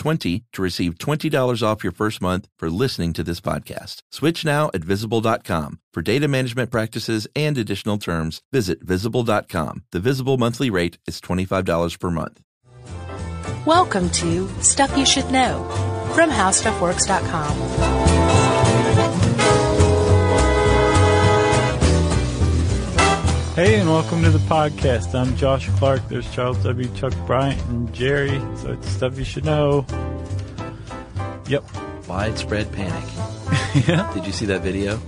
20 to receive $20 off your first month for listening to this podcast. Switch now at visible.com. For data management practices and additional terms, visit visible.com. The visible monthly rate is $25 per month. Welcome to Stuff You Should Know from HowStuffWorks.com. Hey, and welcome to the podcast. I'm Josh Clark. There's Charles W. Chuck Bryant and Jerry. So it's stuff you should know. Yep. Widespread panic. yeah. Did you see that video?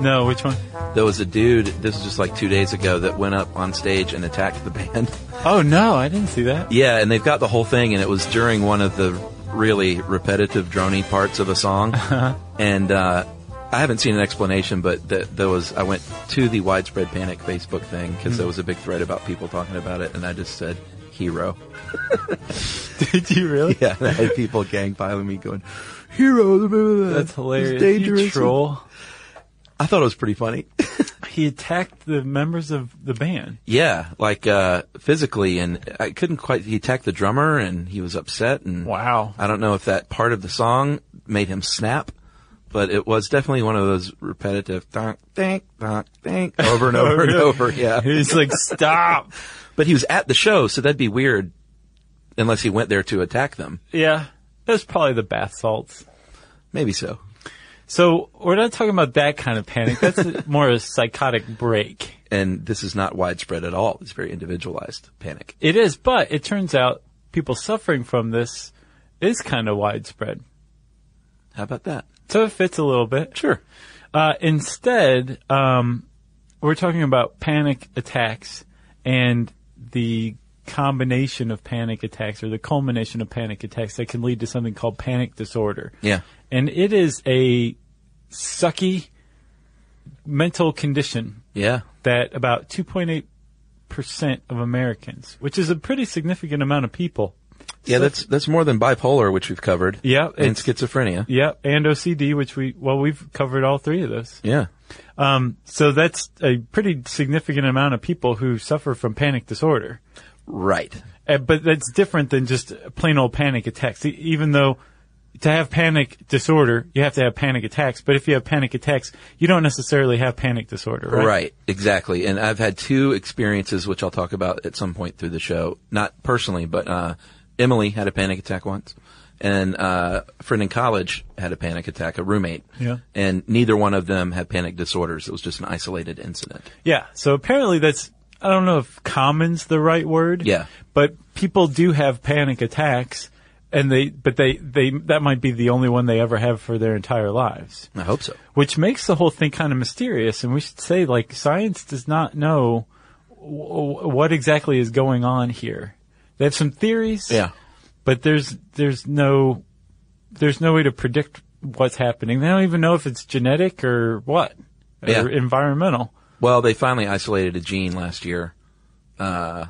No, which one? There was a dude, this was just like two days ago, that went up on stage and attacked the band. Oh no, I didn't see that. Yeah, and they've got the whole thing, and it was during one of the really repetitive, drony parts of a song. and uh, I haven't seen an explanation, but th- there was. I went to the widespread panic Facebook thing because there was a big thread about people talking about it, and I just said hero. Did you really? Yeah, and I had people gang piling me going, hero. That's hilarious. It's dangerous. Troll. I thought it was pretty funny. He attacked the members of the band. yeah, like uh, physically, and I couldn't quite. He attacked the drummer, and he was upset, and Wow. I don't know if that part of the song made him snap, but it was definitely one of those repetitive donk, dink, donk, dink, over and over and over. Yeah. He's like, stop. But he was at the show, so that'd be weird unless he went there to attack them. yeah. That's probably the bath salts. Maybe so. So we're not talking about that kind of panic. That's more a psychotic break. And this is not widespread at all. It's very individualized panic. It is, but it turns out people suffering from this is kind of widespread. How about that? So it fits a little bit. Sure. Uh, instead, um, we're talking about panic attacks and the combination of panic attacks or the culmination of panic attacks that can lead to something called panic disorder. Yeah. And it is a sucky mental condition Yeah. that about 2.8% of Americans, which is a pretty significant amount of people. Yeah, that's that's more than bipolar, which we've covered. Yeah, And schizophrenia. Yeah, and OCD, which we, well, we've covered all three of those. Yeah. Um, so that's a pretty significant amount of people who suffer from panic disorder. Right. Uh, but that's different than just plain old panic attacks. E- Even though to have panic disorder, you have to have panic attacks. But if you have panic attacks, you don't necessarily have panic disorder, right? Right, exactly. And I've had two experiences, which I'll talk about at some point through the show. Not personally, but uh, Emily had a panic attack once, and uh, a friend in college had a panic attack, a roommate. Yeah. And neither one of them had panic disorders. It was just an isolated incident. Yeah. So apparently that's, I don't know if common's the right word. Yeah. But people do have panic attacks and they, but they, they, that might be the only one they ever have for their entire lives. I hope so. which makes the whole thing kind of mysterious. And we should say, like, science does not know w- what exactly is going on here. They have some theories, Yeah. but there's there's no there's no way to predict what's happening. They don't even know if it's genetic or what, or Yeah. environmental. Well, they finally isolated a gene last year. Uh,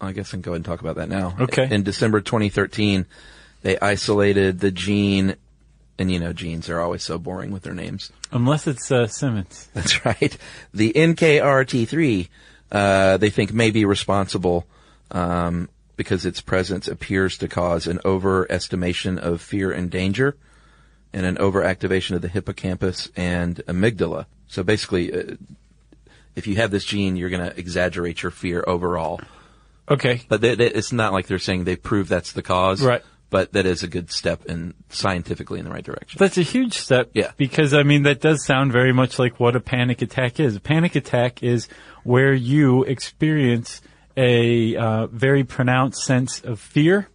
I guess I can go ahead and talk about that now. Okay. In December 2013, they isolated the gene, and you know, genes are always so boring with their names. Unless it's uh, Simmons. That's right. The NKRT3, uh, they think may be responsible, um, because its presence appears to cause an overestimation of fear and danger and an overactivation of the hippocampus and amygdala. So basically, uh, if you have this gene, you're going to exaggerate your fear overall. Okay. But they, they, it's not like they're saying they prove that's the cause. Right. But that is a good step in scientifically in the right direction. That's a huge step. Yeah. Because, I mean, that does sound very much like what a panic attack is. A panic attack is where you experience a uh, very pronounced sense of fear.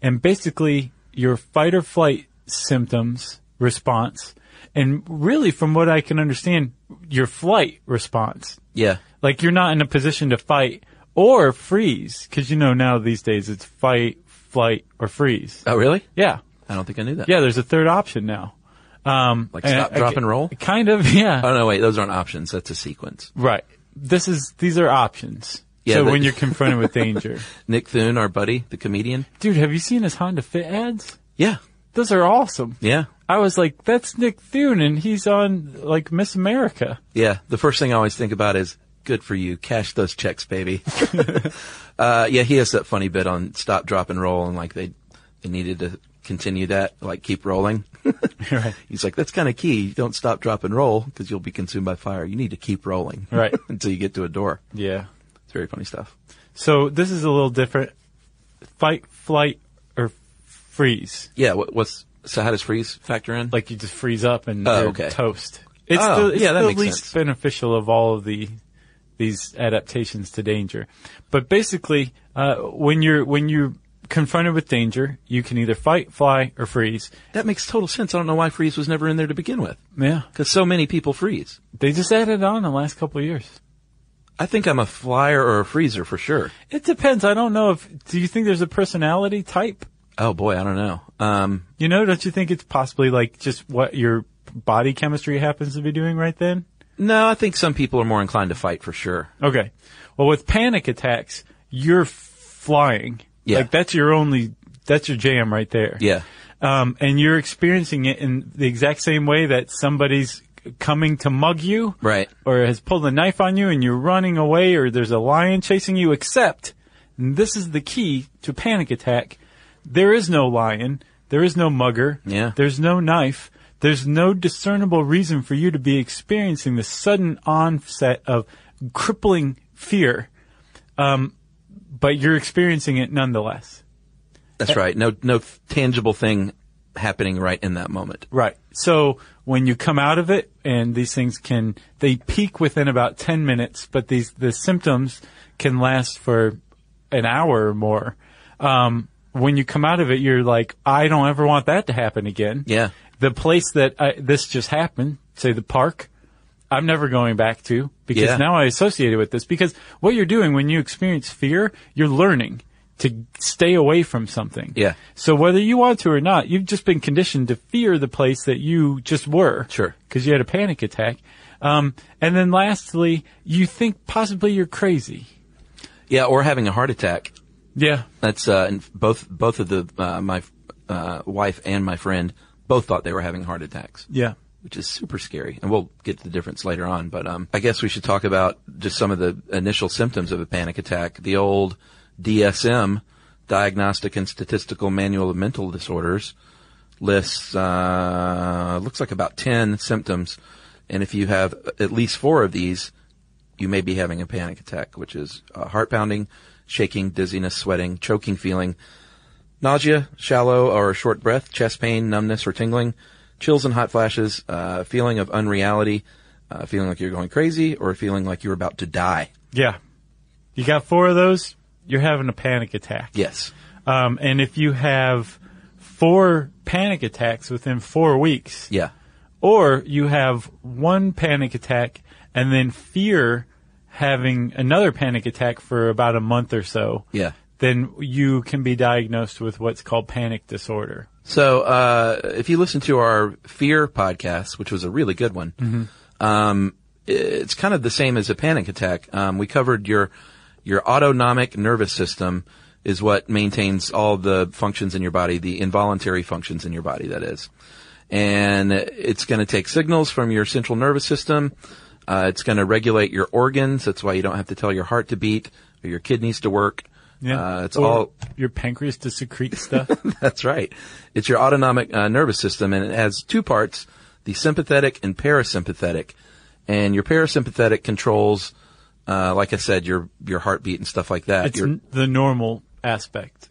And basically, your fight or flight symptoms response, and really, from what I can understand, your flight response. Yeah. Like you're not in a position to fight or freeze, because you know now these days it's fight, flight, or freeze. Oh, really? Yeah, I don't think I knew that. yeah. There's a third option now. Um, Like stop, drop, and roll? Kind of, yeah. Oh, no, wait. Those aren't options. That's a sequence. Right. This is these are options. Yeah, so but- when you're confronted with danger, Nick Thune, our buddy, the comedian. dude, have you seen his Honda Fit ads? Yeah. Those are awesome. Yeah. I was like, that's Nick Thune, and he's on like Miss America. Yeah. The first thing I always think about is good for you. Cash those checks, baby. uh, yeah, he has that funny bit on stop, drop, and roll, and like they, they needed to continue that, like keep rolling. right. He's like, that's kind of key. You don't stop, drop, and roll because you'll be consumed by fire. You need to keep rolling. Right. until you get to a door. Yeah. It's very funny stuff. So this is a little different. Fight, flight, or freeze. Yeah. What, what's, so how does freeze factor in? Like you just freeze up and Oh, you're okay. toast. It's Oh, the, it's yeah, that the makes least sense. beneficial of all of the these adaptations to danger. But basically, uh, when you're when you're confronted with danger, you can either fight, fly, or freeze. that makes total sense. I don't know why freeze was never in there to begin with. Yeah, Because so many people freeze. they just added on the last couple of years. I think I'm a flyer or a freezer for sure. It depends. I don't know if. Do you think there's a personality type? Oh boy, I don't know. Um, You know, don't you think it's possibly like just what your body chemistry happens to be doing right then? no, I think some people are more inclined to fight for sure. Okay. Well, with panic attacks, you're flying. Yeah. Like that's your only, that's your jam right there. Yeah. Um, and you're experiencing it in the exact same way that somebody's coming to mug you. Right. Or has pulled a knife on you and you're running away or there's a lion chasing you, except, this is the key to panic attack, there is no lion, there is no mugger, Yeah. there's no knife, there's no discernible reason for you to be experiencing the sudden onset of crippling fear, um, but you're experiencing it nonetheless. That's right. No, no tangible thing happening right in that moment. Right. So when you come out of it, and these things can, they peak within about 10 minutes, but these, the symptoms can last for an hour or more. Um, when you come out of it, you're like, I don't ever want that to happen again. Yeah. The place that I, this just happened, say the park, I'm never going back to because Yeah. now I associate it with this. Because what you're doing when you experience fear, you're learning to stay away from something. Yeah. So whether you want to or not, you've just been conditioned to fear the place that you just were. Sure. Because you had a panic attack. Um, and then lastly, you think possibly you're crazy. Yeah. Or having a heart attack. Yeah. That's, uh, and both, both of the, uh, my, uh, wife and my friend both thought they were having heart attacks. Yeah. which is super scary. And we'll get to the difference later on. But um, I guess we should talk about just some of the initial symptoms of a panic attack. The old DSM, Diagnostic and Statistical Manual of Mental Disorders, lists uh, looks like about ten symptoms. And if you have at least four of these, you may be having a panic attack, which is uh, heart pounding, shaking, dizziness, sweating, choking feeling, nausea, shallow or short breath, chest pain, numbness or tingling, chills and hot flashes, uh, feeling of unreality, uh, feeling like you're going crazy, or feeling like you're about to die. Yeah. You got four of those, you're having a panic attack. Yes. Um, and if you have four panic attacks within four weeks, Yeah. or you have one panic attack and then fear having another panic attack for about a month or so, Yeah. then you can be diagnosed with what's called panic disorder. So, uh, if you listen to our fear podcast, which was a really good one, um, it's kind of the same as a panic attack. Um, we covered your, your autonomic nervous system is what maintains all the functions in your body, the involuntary functions in your body, that is. And it's going to take signals from your central nervous system. Uh, it's going to regulate your organs. That's why you don't have to tell your heart to beat or your kidneys to work. Uh, it's Or all, your pancreas to secrete stuff. that's right. It's your autonomic uh, nervous system, and it has two parts: the sympathetic and parasympathetic. And your parasympathetic controls, uh, like I said, your your heartbeat and stuff like that. it's Your- the normal aspect.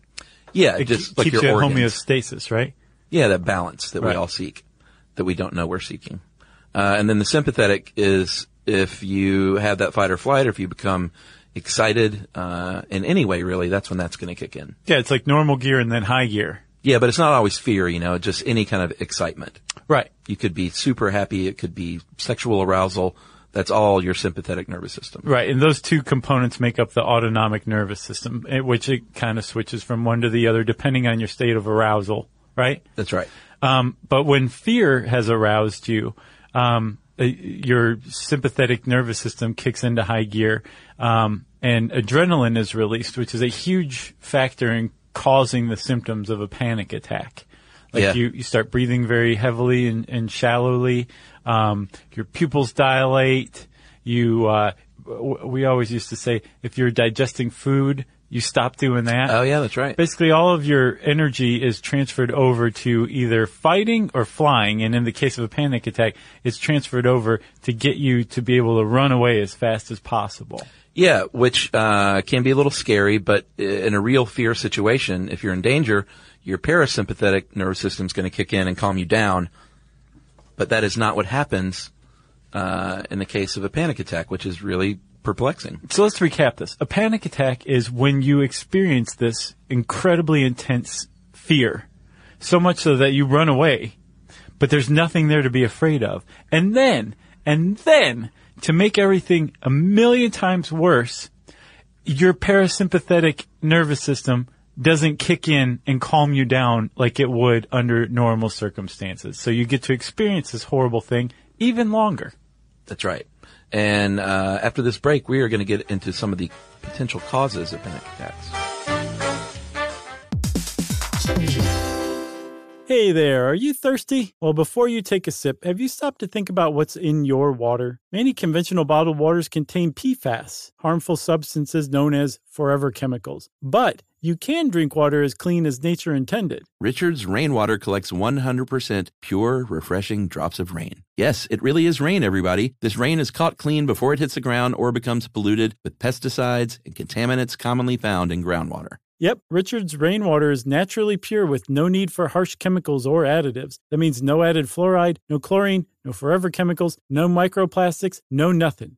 yeah, It just ke- like keeps your you at homeostasis, right? Yeah, that balance that we all seek, that we don't know we're seeking. Uh, and then the sympathetic is if you have that fight or flight, or if you become excited uh, in any way, really, that's when that's going to kick in. Yeah, it's like normal gear and then high gear. Yeah, but it's not always fear, you know, just any kind of excitement. Right. You could be super happy. It could be sexual arousal. That's all your sympathetic nervous system. Right, and those two components make up the autonomic nervous system, eh, which it kind of switches from one to the other depending on your state of arousal, right? That's right. Um, but when fear has aroused you, um, uh, your sympathetic nervous system kicks into high gear, um, and adrenaline is released, which is a huge factor in causing the symptoms of a panic attack. Like Yeah. you, you start breathing very heavily and, and shallowly. Um, your pupils dilate. You, uh, w- we always used to say, if you're digesting food, you stop doing that. Oh yeah, that's right. Basically, all of your energy is transferred over to either fighting or flying, and in the case of a panic attack, it's transferred over to get you to be able to run away as fast as possible. Yeah, which uh, can be a little scary, but in a real fear situation, if you're in danger, your parasympathetic nervous system is going to kick in and calm you down. But that is not what happens uh, in the case of a panic attack, which is really perplexing. So let's recap this. A panic attack is when you experience this incredibly intense fear, so much so that you run away, but there's nothing there to be afraid of. And then, and then, to make everything a million times worse, your parasympathetic nervous system doesn't kick in and calm you down like it would under normal circumstances. So you get to experience this horrible thing even longer. That's right. And uh, after this break, we are going to get into some of the potential causes of panic attacks. Hey there, are you thirsty? Well, before you take a sip, have you stopped to think about what's in your water? Many conventional bottled waters contain PFAS, harmful substances known as forever chemicals. But you can drink water as clean as nature intended. Richard's rainwater collects 100% pure, refreshing drops of rain. Yes, it really is rain, everybody. This rain is caught clean before it hits the ground or becomes polluted with pesticides and contaminants commonly found in groundwater. Yep, Richard's rainwater is naturally pure with no need for harsh chemicals or additives. That means no added fluoride, no chlorine, no forever chemicals, no microplastics, no nothing.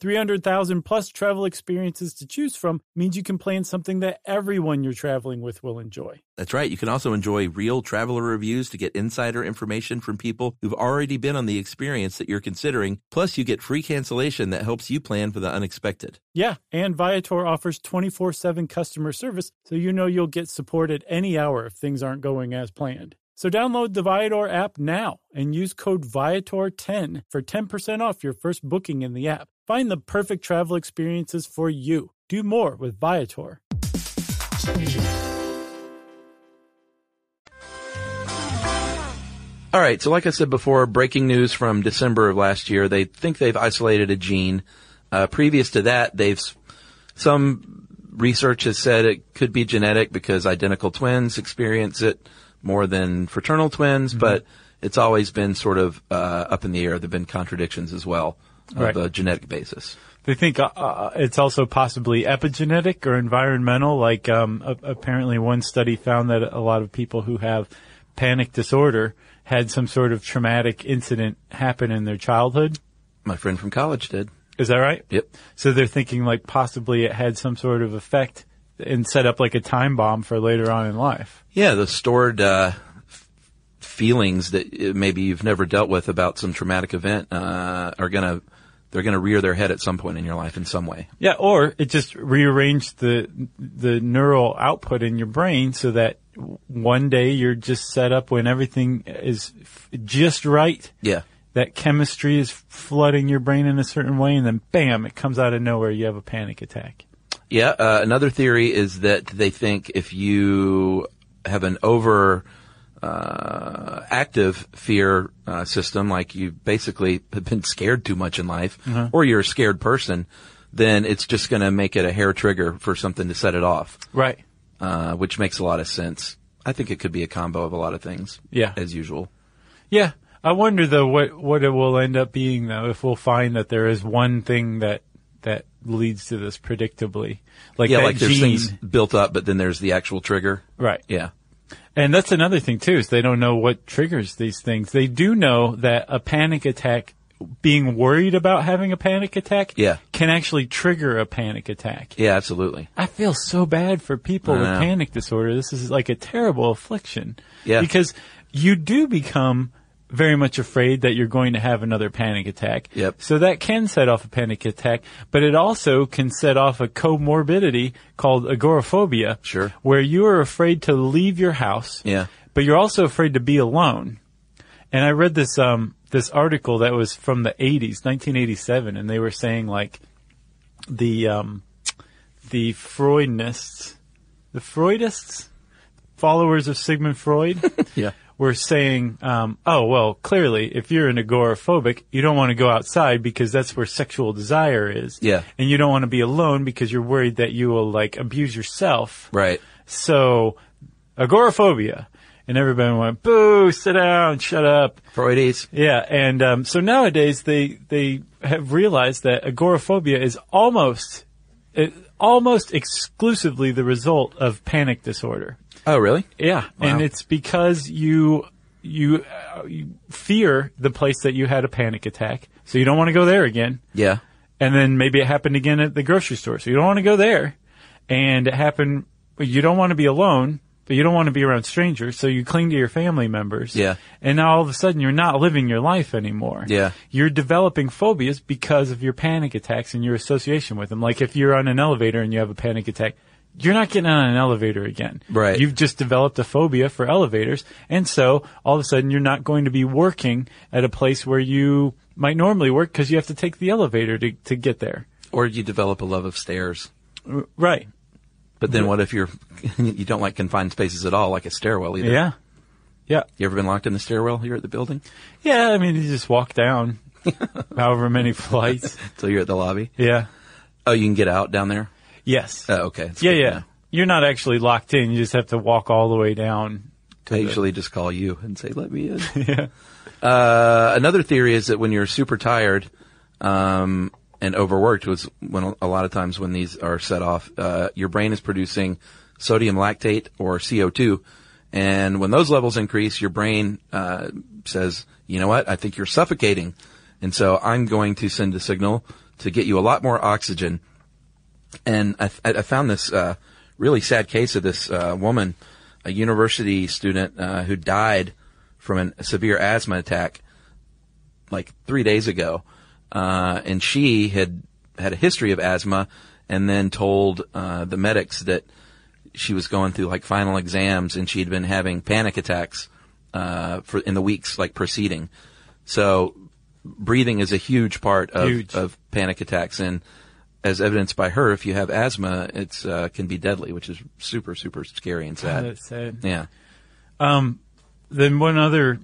300,000 plus travel experiences to choose from means you can plan something that everyone you're traveling with will enjoy. That's right. You can also enjoy real traveler reviews to get insider information from people who've already been on the experience that you're considering. Plus, you get free cancellation that helps you plan for the unexpected. Yeah, and Viator offers 24 7 customer service, so you know you'll get support at any hour if things aren't going as planned. So download the Viator app now and use code Viator10 for 10% off your first booking in the app. Find the perfect travel experiences for you. Do more with Viator. All right. So, like I said before, breaking news from December of last year. They think they've isolated a gene. Uh, previous to that, they've some research has said it could be genetic because identical twins experience it more than fraternal twins, but it's always been sort of uh, up in the air. There've been contradictions as well of Right. the genetic basis. They think uh, uh, it's also possibly epigenetic or environmental. Like um, a- apparently, one study found that a lot of people who have panic disorder had some sort of traumatic incident happen in their childhood. My friend from college did. Is that right? Yep. So they're thinking like possibly it had some sort of effect and set up like a time bomb for later on in life. Yeah, the stored uh, f- feelings that uh, maybe you've never dealt with about some traumatic event uh, are gonna they're gonna rear their head at some point in your life in some way. Yeah, or it just rearranged the the neural output in your brain so that one day you're just set up when everything is f- just right Yeah, that chemistry is flooding your brain in a certain way, and then bam, it comes out of nowhere. You have a panic attack. Yeah. Uh, another theory is that they think if you have an over uh, active fear uh, system, like you basically have been scared too much in life, or you're a scared person, then it's just going to make it a hair trigger for something to set it off, Right. uh, which makes a lot of sense. I think it could be a combo of a lot of things. Yeah. As usual. Yeah. I wonder though what what it will end up being though if we'll find that there is one thing that that leads to this predictably. Like yeah, like there's gene. things built up, but then there's the actual trigger. Right. Yeah. And that's another thing too, is they don't know what triggers these things. They do know that a panic attack, being worried about having a panic attack, Yeah. can actually trigger a panic attack. Yeah, absolutely. I feel so bad for people with panic disorder. This is like a terrible affliction. Yeah. Because you do become very much afraid that you're going to have another panic attack. Yep. So that can set off a panic attack, but it also can set off a comorbidity called agoraphobia. Sure. Where you are afraid to leave your house. Yeah. But you're also afraid to be alone. And I read this um this article that was from the 80s, 1987, and they were saying like the um the Freudnists, the Freudists, followers of Sigmund Freud, Yeah. Were saying, um, oh well, clearly, if you're an agoraphobic, you don't want to go outside because that's where sexual desire is. Yeah. and you don't want to be alone because you're worried that you will like abuse yourself. Right. So, agoraphobia. And everybody went, boo, sit down, shut up. Freudies. Yeah, and um, so nowadays they they have realized that agoraphobia is almost it, almost exclusively the result of panic disorder. Oh, really? Yeah, and it's because you you, uh, you fear the place that you had a panic attack, so you don't want to go there again. Yeah. And then maybe it happened again at the grocery store, so you don't want to go there. And it happened. You don't want to be alone, but you don't want to be around strangers, so you cling to your family members. Yeah. And now all of a sudden you're not living your life anymore. Yeah. You're developing phobias because of your panic attacks and your association with them. Like if you're on an elevator and you have a panic attack, you're not getting on an elevator again. Right. You've just developed a phobia for elevators. And so all of a sudden you're not going to be working at a place where you might normally work because you have to take the elevator to, to get there. Or you develop a love of stairs. Right. But then what if you're, you don't like confined spaces at all, like a stairwell either? Yeah. Yeah. You ever been locked in the stairwell here at the building? Yeah. I mean, you just walk down however many flights. Till you're at the lobby? Yeah. Oh, you can get out down there? Yes. Oh, okay. That's yeah. good to Yeah. know. You're not actually locked in. You just have to walk all the way down. I usually just call you and say, let me in. Yeah. Uh, another theory is that when you're super tired, um, and overworked was when a lot of times when these are set off, uh, your brain is producing sodium lactate or CO2. And when those levels increase, your brain, uh, says, you know what? I think you're suffocating. And so I'm going to send a signal to get you a lot more oxygen. And I, I found this, uh, really sad case of this, uh, woman, a university student, uh, who died from an, a severe asthma attack like three days ago. Uh, and she had had a history of asthma and then told, uh, the medics that she was going through like final exams and she'd been having panic attacks, uh, for, in the weeks like preceding. So breathing is a huge part of, Huge. of panic attacks. And as evidenced by her, if you have asthma, it's, uh, can be deadly, which is super, super scary and sad. That's sad. Yeah. Then one other,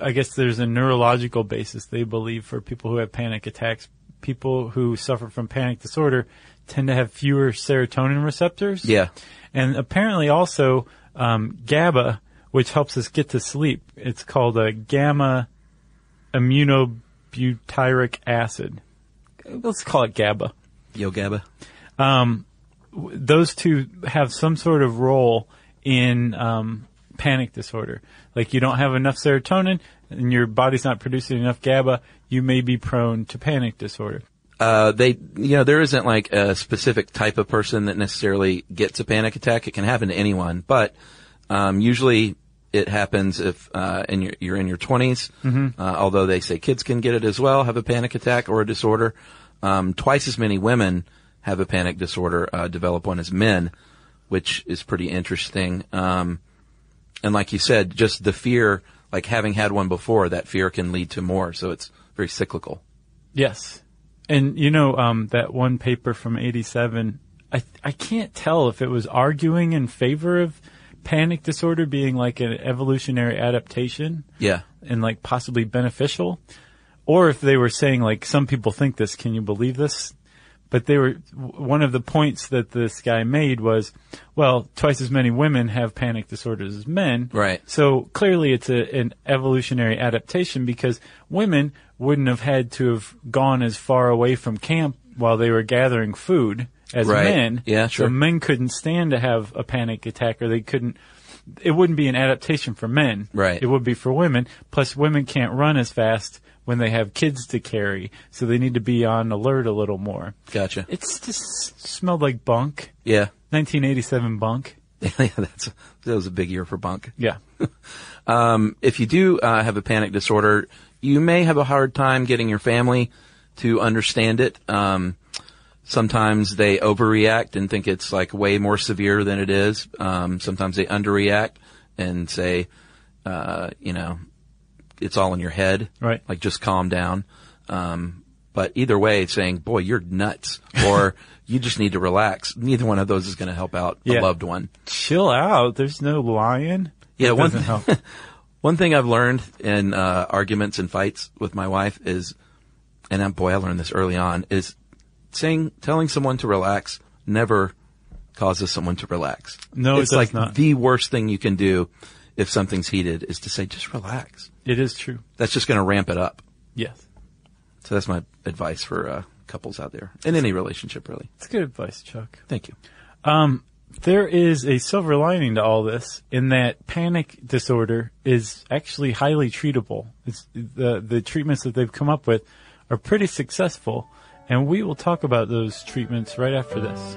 I guess there's a neurological basis they believe for people who have panic attacks. People who suffer from panic disorder tend to have fewer serotonin receptors. Yeah. And apparently also um, GABA, which helps us get to sleep. It's called a gamma aminobutyric acid. Let's call it GABA. Yo, Gabba. those two have some sort of role in um, panic disorder. Like you don't have enough serotonin and your body's not producing enough GABA, you may be prone to panic disorder. uh, they, you know, there isn't like a specific type of person that necessarily gets a panic attack. It can happen to anyone, but um, usually it happens if uh, in your, you're in your 20s. Uh, although they say kids can get it as well, have a panic attack or a disorder. Um, twice as many women have a panic disorder uh, develop one as men, which is pretty interesting. Um, and like you said, just the fear like having had one before, that fear can lead to more. So it's very cyclical. Yes. And you know, um, that one paper from 87, I, I can't tell if it was arguing in favor of panic disorder being like an evolutionary adaptation Yeah. and like possibly beneficial, or if they were saying like some people think this. Can you believe this? But they were one of the points that this guy made was, well, twice as many women have panic disorders as men. Right. So clearly, it's a, an evolutionary adaptation because women wouldn't have had to have gone as far away from camp while they were gathering food as Right. men. Yeah, sure. So men couldn't stand to have a panic attack, or they couldn't. It wouldn't be an adaptation for men. Right. It would be for women. Plus, women can't run as fast when they have kids to carry, so they need to be on alert a little more. Gotcha. It's just smelled like bunk. Yeah. 1987 bunk. yeah, that's that was a big year for bunk. Yeah. Um, if you do uh, have a panic disorder, you may have a hard time getting your family to understand it. Um, sometimes they overreact and think it's like way more severe than it is. Um, sometimes they underreact and say, uh, you know, it's all in your head. Right. Like just calm down. Um, but either way, saying, boy, you're nuts or you just need to relax. Neither one of those is going to help out Yeah. a loved one. Chill out. There's no lion. Yeah, That one doesn't help. One thing I've learned in uh, arguments and fights with my wife is, and um, boy, I learned this early on, is saying, telling someone to relax never causes someone to relax. No, it it's does like not. the worst thing you can do if something's heated is to say, just relax. It is true. That's just going to ramp it up. Yes. So that's my advice for uh, couples out there in any relationship, really. It's good advice, Chuck. Thank you. There is a silver lining to all this in that panic disorder is actually highly treatable. It's, the, the treatments that they've come up with are pretty successful, and we will talk about those treatments right after this.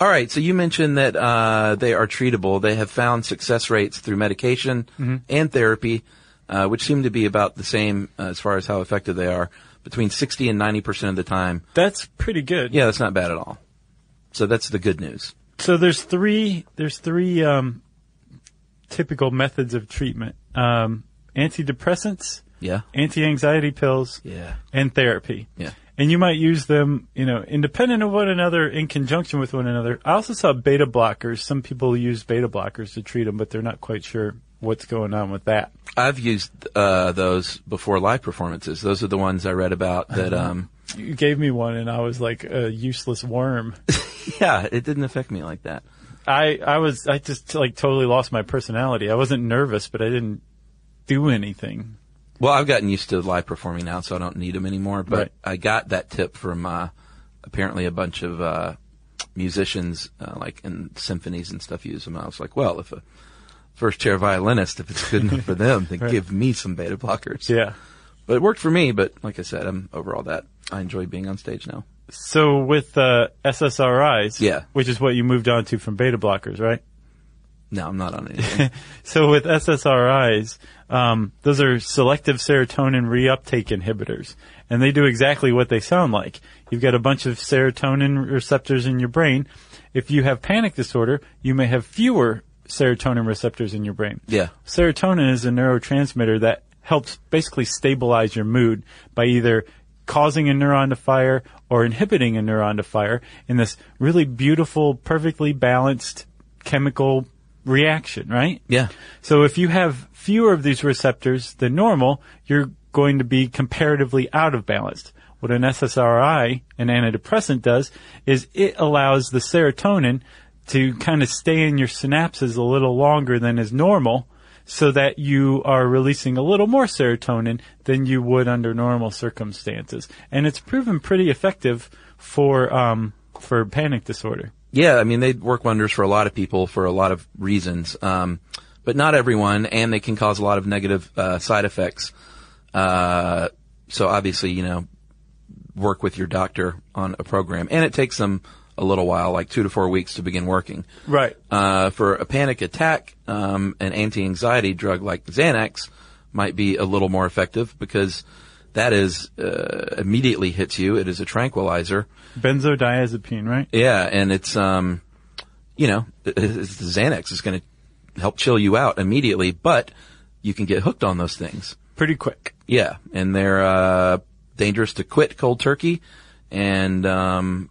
All right, so you mentioned that uh, they are treatable. They have found success rates through medication and therapy, uh, which seem to be about the same uh, as far as how effective they are, between 60 and 90% of the time. That's pretty good. Yeah, that's not bad at all. So that's the good news. So there's three there's three um, typical methods of treatment: um, antidepressants, Yeah? anti-anxiety pills, Yeah. and therapy. Yeah. And you might use them, you know, independent of one another, in conjunction with one another. I also saw beta blockers. Some people use beta blockers to treat them, but they're not quite sure what's going on with that. I've used uh, those before live performances. Those are the ones I read about that. Um, You gave me one, and I was like a useless worm. yeah, it didn't affect me like that. I I was I just like totally lost my personality. I wasn't nervous, but I didn't do anything. Well, I've gotten used to live performing now, so I don't need them anymore. But Right. I got that tip from uh, apparently a bunch of uh, musicians, uh, like in symphonies and stuff, use them. I was like, well, if a first chair violinist, if it's good enough for them, then Right. give me some beta blockers. Yeah. But it worked for me. But like I said, I'm over all that. I enjoy being on stage now. So with uh, SSRIs, Yeah. which is what you moved on to from beta blockers, right? No, I'm not on anything. So with SSRIs, um, those are selective serotonin reuptake inhibitors, and they do exactly what they sound like. You've got a bunch of serotonin receptors in your brain. If you have panic disorder, you may have fewer serotonin receptors in your brain. yeah. Serotonin is a neurotransmitter that helps basically stabilize your mood by either causing a neuron to fire or inhibiting a neuron to fire in this really beautiful, perfectly balanced chemical reaction, right? Yeah. So if you have fewer of these receptors than normal, you're going to be comparatively out of balance. What an SSRI, an antidepressant does, is it allows the serotonin to kind of stay in your synapses a little longer than is normal so that you are releasing a little more serotonin than you would under normal circumstances. And it's proven pretty effective for, um, for panic disorder. Yeah, I mean they work wonders for a lot of people for a lot of reasons, um, but not everyone, and they can cause a lot of negative uh, side effects. Uh, so obviously, you know, work with your doctor on a program, and it takes them a little while, like two to four weeks, to begin working. Right. Uh, for a panic attack, um, an anti-anxiety drug like Xanax might be a little more effective because that is uh, immediately hits you. It is a tranquilizer. Benzodiazepine, right? Yeah, and it's um, you know, it's the Xanax is going to help chill you out immediately, but you can get hooked on those things. Pretty quick. Yeah, and they're uh, dangerous to quit cold turkey, and um,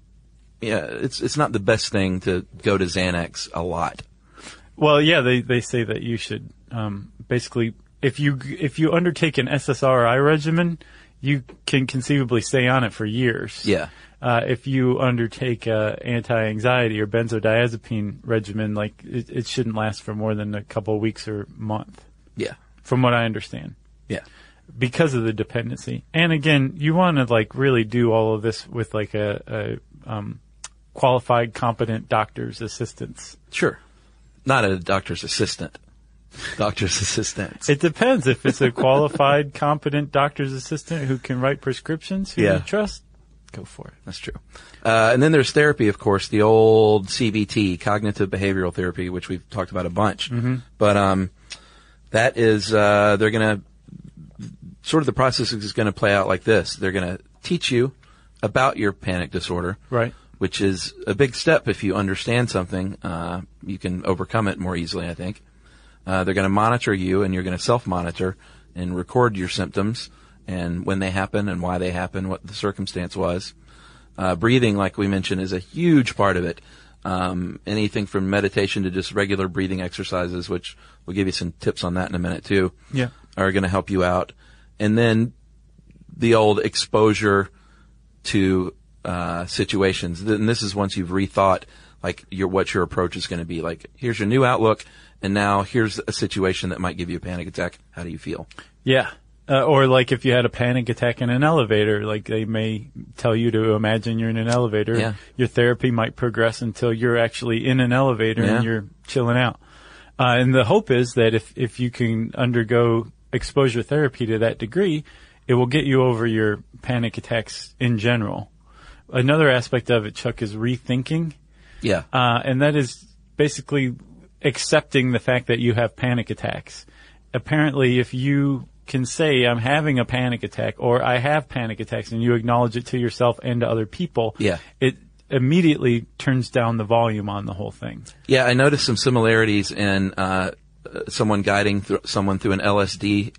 yeah, it's it's not the best thing to go to Xanax a lot. Well, yeah, they, they say that you should um, basically if you if you undertake an SSRI regimen, you can conceivably stay on it for years. Yeah, Uh, if you undertake a anti-anxiety or benzodiazepine regimen, like it, it shouldn't last for more than a couple of weeks or month, yeah, from what I understand, yeah, because of the dependency. And again, you want to like really do all of this with like a, a um, qualified, competent doctor's assistance. sure. Not a doctor's assistant. Doctor's assistant. It depends. If it's a qualified, competent doctor's assistant who can write prescriptions, who Yeah. you trust, go for it. That's true. Uh, and then there's therapy, of course, the old CBT, cognitive behavioral therapy, which we've talked about a bunch. But um, that is, uh, they're going to, sort of the process is going to play out like this. They're going to teach you about your panic disorder, Right. which is a big step if you understand something. Uh, you can overcome it more easily, I think. Uh, they're going to monitor you and you're going to self-monitor and record your symptoms and when they happen and why they happen, what the circumstance was. Uh, breathing, like we mentioned, is a huge part of it. Um, anything from meditation to just regular breathing exercises, which we'll give you some tips on that in a minute too, Yeah. are going to help you out. And then the old exposure to uh, situations. And this is once you've rethought like your what your approach is going to be. Like here's your new outlook, and now here's a situation that might give you a panic attack. How do you feel? Yeah. Uh, or like if you had a panic attack in an elevator, like they may tell you to imagine you're in an elevator. Yeah. Your therapy might progress until you're actually in an elevator Yeah. and you're chilling out. Uh, and the hope is that if, if you can undergo exposure therapy to that degree, it will get you over your panic attacks in general. Another aspect of it, Chuck, is rethinking. Yeah, Uh, and that is basically accepting the fact that you have panic attacks. Apparently, if you can say, I'm having a panic attack, or I have panic attacks, and you acknowledge it to yourself and to other people, Yeah. it immediately turns down the volume on the whole thing. yeah. I noticed some similarities in uh, someone guiding th- someone through an LSD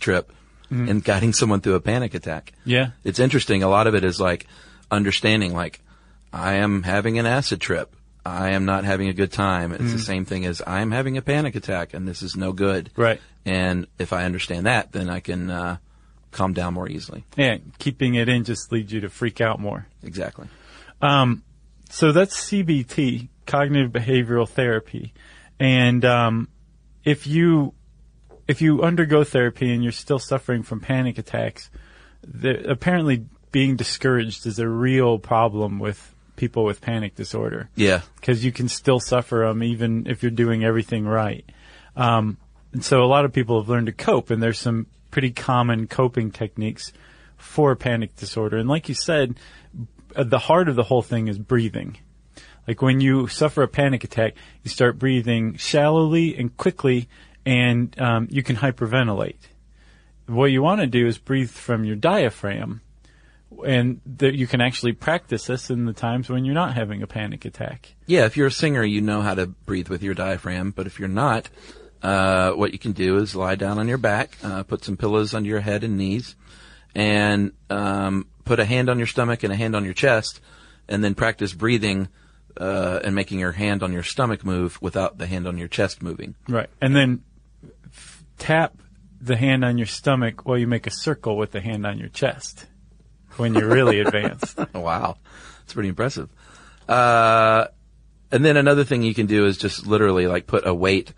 trip and guiding someone through a panic attack. Yeah. It's interesting. A lot of it is like understanding, like, I am having an acid trip. I am not having a good time. It's the same thing as I am having a panic attack and this is no good. Right. And if I understand that, then I can, uh, calm down more easily. Yeah. Keeping it in just leads you to freak out more. Exactly. So that's CBT, cognitive behavioral therapy. And um, if you if you undergo therapy and you're still suffering from panic attacks, the, apparently being discouraged is a real problem with people with panic disorder Yeah. because you can still suffer them even if you're doing everything right. Um, and so a lot of people have learned to cope, and there's some pretty common coping techniques for panic disorder. And like you said, the heart of the whole thing is breathing. Like when you suffer a panic attack, you start breathing shallowly and quickly, and um, you can hyperventilate. What you want to do is breathe from your diaphragm, and that you can actually practice this in the times when you're not having a panic attack. Yeah, if you're a singer, you know how to breathe with your diaphragm. But if you're not, uh, what you can do is lie down on your back, uh, put some pillows under your head and knees, and um, put a hand on your stomach and a hand on your chest, and then practice breathing uh, and making your hand on your stomach move without the hand on your chest moving. Right. And then f- tap the hand on your stomach while you make a circle with the hand on your chest when you're really advanced. Wow, that's pretty impressive. Uh, and then another thing you can do is just literally like put a weight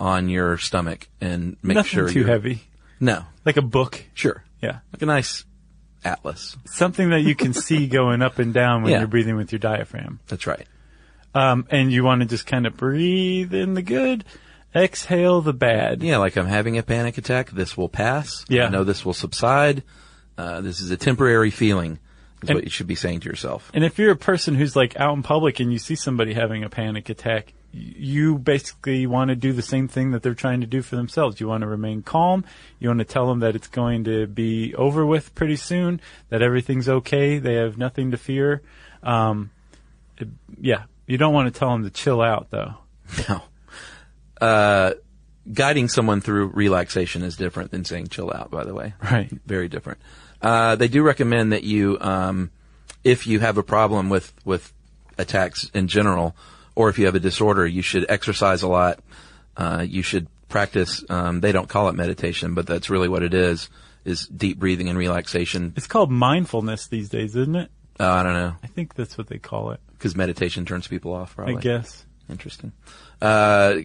on your stomach and make Nothing sure too you're- heavy. No, Like a book. sure, Yeah. like a nice atlas. Something that you can see going up and down when Yeah. you're breathing with your diaphragm. That's right. Um, and you want to just kind of breathe in the good, exhale the bad. Yeah, like I'm having a panic attack. This will pass. Yeah. I know this will subside. Uh, this is a temporary feeling. Is And- what you should be saying to yourself. And if you're a person who's like out in public and you see somebody having a panic attack, you basically want to do the same thing that they're trying to do for themselves. You want to remain calm. You want to tell them that it's going to be over with pretty soon, that everything's okay. They have nothing to fear. Um, it- yeah, you don't want to tell them to chill out though. No. Uh, guiding someone through relaxation is different than saying chill out, by the way. Right. Very different. Uh, they do recommend that you, um, if you have a problem with, with attacks in general, or if you have a disorder, you should exercise a lot. Uh, you should practice, um, they don't call it meditation, but that's really what it is, is deep breathing and relaxation. It's called mindfulness these days, isn't it? Uh, I don't know, I think that's what they call it. because meditation turns people off, probably. I guess. Interesting. Uh,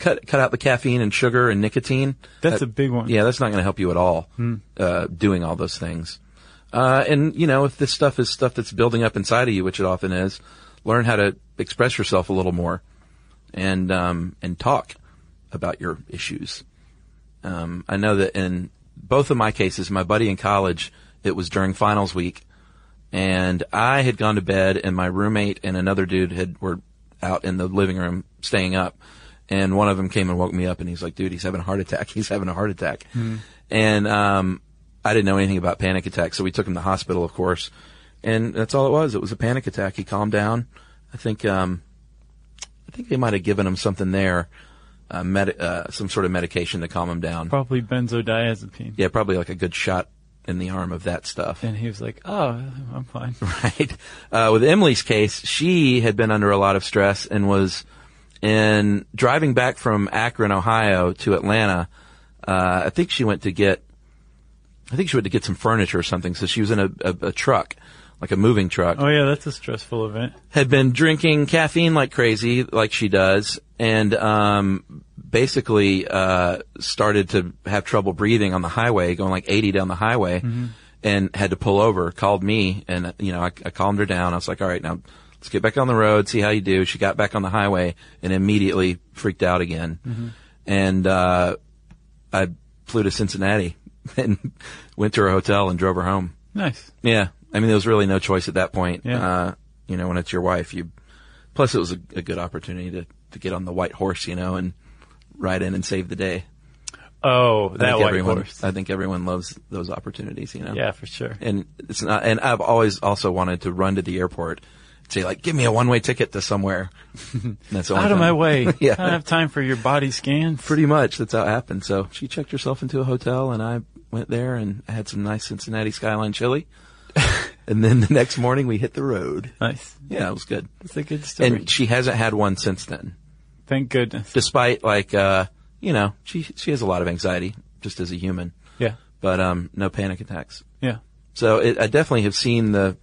cut cut out the caffeine and sugar and nicotine. That's That- a big one. Yeah, that's not going to help you at all. Uh, doing all those things. Uh, and you know, if this stuff is stuff that's building up inside of you, which it often is, learn how to express yourself a little more, and um, and talk about your issues. Um, I know that in both of my cases, my buddy in college, it was during finals week, and I had gone to bed, and my roommate and another dude had were out in the living room staying up, and one of them came and woke me up, and he's like, "Dude, he's having a heart attack. He's having a heart attack," and um, I didn't know anything about panic attacks, so we took him to the hospital, of course, and that's all it was. It was a panic attack. He calmed down. I think um, I think they might have given him something there, uh, med- uh, some sort of medication to calm him down. Probably benzodiazepine. Yeah, probably like a good shot in the arm of that stuff. And he was like, oh, I'm fine. right? Uh, with Emily's case, she had been under a lot of stress and was in driving back from Akron, Ohio to Atlanta. Uh, I think she went to get, I think she went to get some furniture or something. So she was in a, a, a truck, like a moving truck Oh yeah, that's a stressful event. had been drinking caffeine like crazy, like she does, and um, basically uh, started to have trouble breathing on the highway, going like 80 down the highway, and had to pull over. Called me, and you know I, I calmed her down. I was like, "All right, now let's get back on the road, see how you do." She got back on the highway and immediately freaked out again, and uh, I flew to Cincinnati and went to her hotel and drove her home. Nice. Yeah. I mean, there was really no choice at that point. Yeah. Uh, you know, when it's your wife, you, plus it was a, a good opportunity to, to get on the white horse, you know, and ride in and save the day. Oh, that white everyone, horse. I think everyone loves those opportunities, you know? Yeah, for sure. And it's not, and I've always also wanted to run to the airport say like, "Give me a one-way ticket to somewhere." That's Out of time. my way. Yeah. I don't have time for your body scans. Pretty much, that's how it happened. So she checked herself into a hotel, and I went there and I had some nice Cincinnati Skyline chili. and then the next morning, we hit the road. Nice. Yeah, it was good. That's a good story. And she hasn't had one since then, Thank goodness. despite like, uh, you know, she she has a lot of anxiety just as a human, Yeah. but um, no panic attacks. Yeah. So it, I definitely have seen the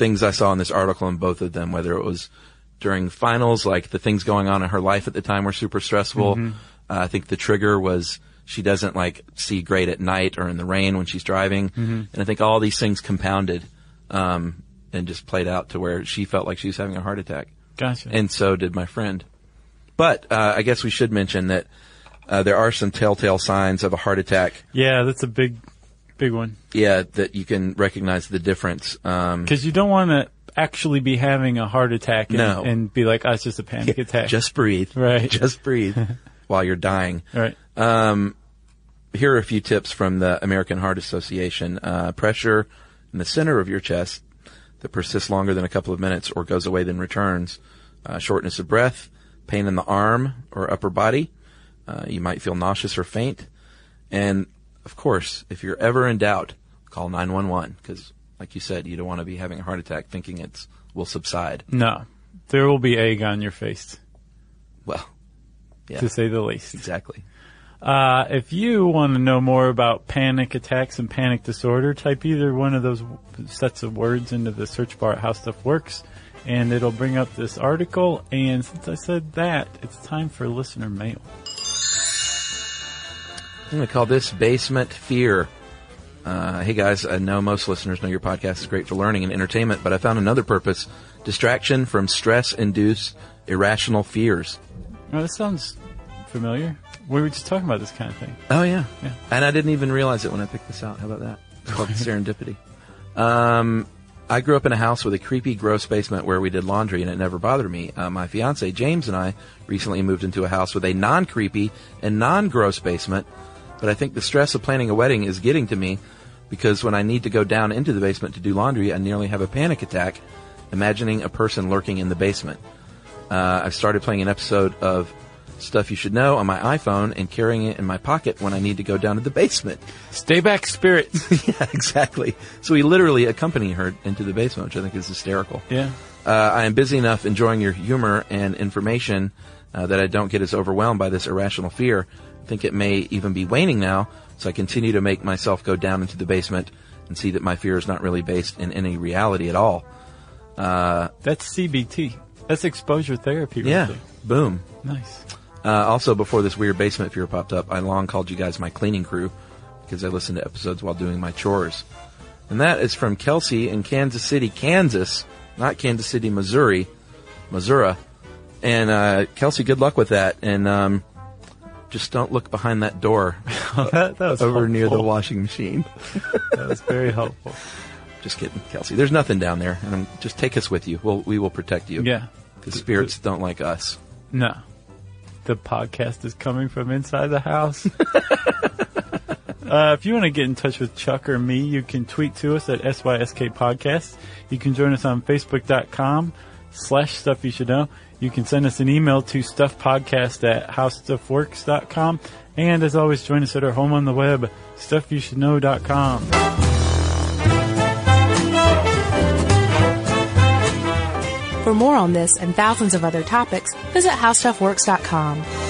things I saw in this article in both of them, whether it was during finals, like the things going on in her life at the time were super stressful. Uh, I think the trigger was she doesn't like see great at night or in the rain when she's driving. And I think all these things compounded, um, and just played out to where she felt like she was having a heart attack. Gotcha. And so did my friend. But, uh, I guess we should mention that, uh, there are some telltale signs of a heart attack. yeah, that's a big, big one. Yeah, that you can recognize the difference. Um, Because you don't want to actually be having a heart attack and, No. and be like, oh, it's just a panic attack. Just breathe. Right. Just breathe while you're dying. right. Here are a few tips from the American Heart Association. Uh, pressure in the center of your chest that persists longer than a couple of minutes or goes away then returns. Uh, shortness of breath, pain in the arm or upper body. Uh, you might feel nauseous or faint. And of course, if you're ever in doubt, call 911 because, like you said, you don't want to be having a heart attack thinking it will subside. No. There will be egg on your face, Well, yeah, to say the least. exactly. Uh, if you want to know more about panic attacks and panic disorder, type either one of those sets of words into the search bar at How Stuff Works, and it'll bring up this article. And since I said that, it's time for listener mail. I'm going to call this Basement Fear. Uh, hey guys, I know most listeners know your podcast is great for learning and entertainment, but I found another purpose distraction from stress induced irrational fears. Oh, this sounds familiar. We were just talking about this kind of thing. Oh, yeah. Yeah. And I didn't even realize it when I picked this out. How about that? It's called serendipity. Um, I grew up in a house with a creepy, gross basement where we did laundry, and it never bothered me. Uh, my fiance James and I recently moved into a house with a non-creepy and non-gross basement, but I think the stress of planning a wedding is getting to me because when I need to go down into the basement to do laundry, I nearly have a panic attack, imagining a person lurking in the basement. Uh, I've started playing an episode of Stuff You Should Know on my iPhone and carrying it in my pocket when I need to go down to the basement. Stay back, spirits. yeah, exactly. So we literally accompany her into the basement, which I think is hysterical. yeah. Uh, I am busy enough enjoying your humor and information uh, that I don't get as overwhelmed by this irrational fear. I think it may even be waning now, so I continue to make myself go down into the basement and see that my fear is not really based in any reality at all. That's CBT. That's exposure therapy. Right Yeah, there. boom. Nice. Uh, also, before this weird basement fear popped up, I long called you guys my cleaning crew because I listened to episodes while doing my chores. And that is from Kelsey in Kansas City, Kansas, not Kansas City, Missouri, Missouri. And uh, Kelsey, good luck with that. And um, just don't look behind that door that, that was over near the washing machine. That was very helpful. Just kidding, Kelsey. There's nothing down there. And just take us with you. We'll, we will protect you. Yeah. The spirits don't like us. No. The podcast is coming from inside the house. uh, if you want to get in touch with Chuck or me, you can tweet to us at SYSK Podcast. You can join us on Facebook.com slash Stuff You Should Know. You can send us an email to stuffpodcast at howstuffworks.com. And as always, join us at our home on the web, stuffyoushouldknow.com. For more on this and thousands of other topics, visit howstuffworks.com.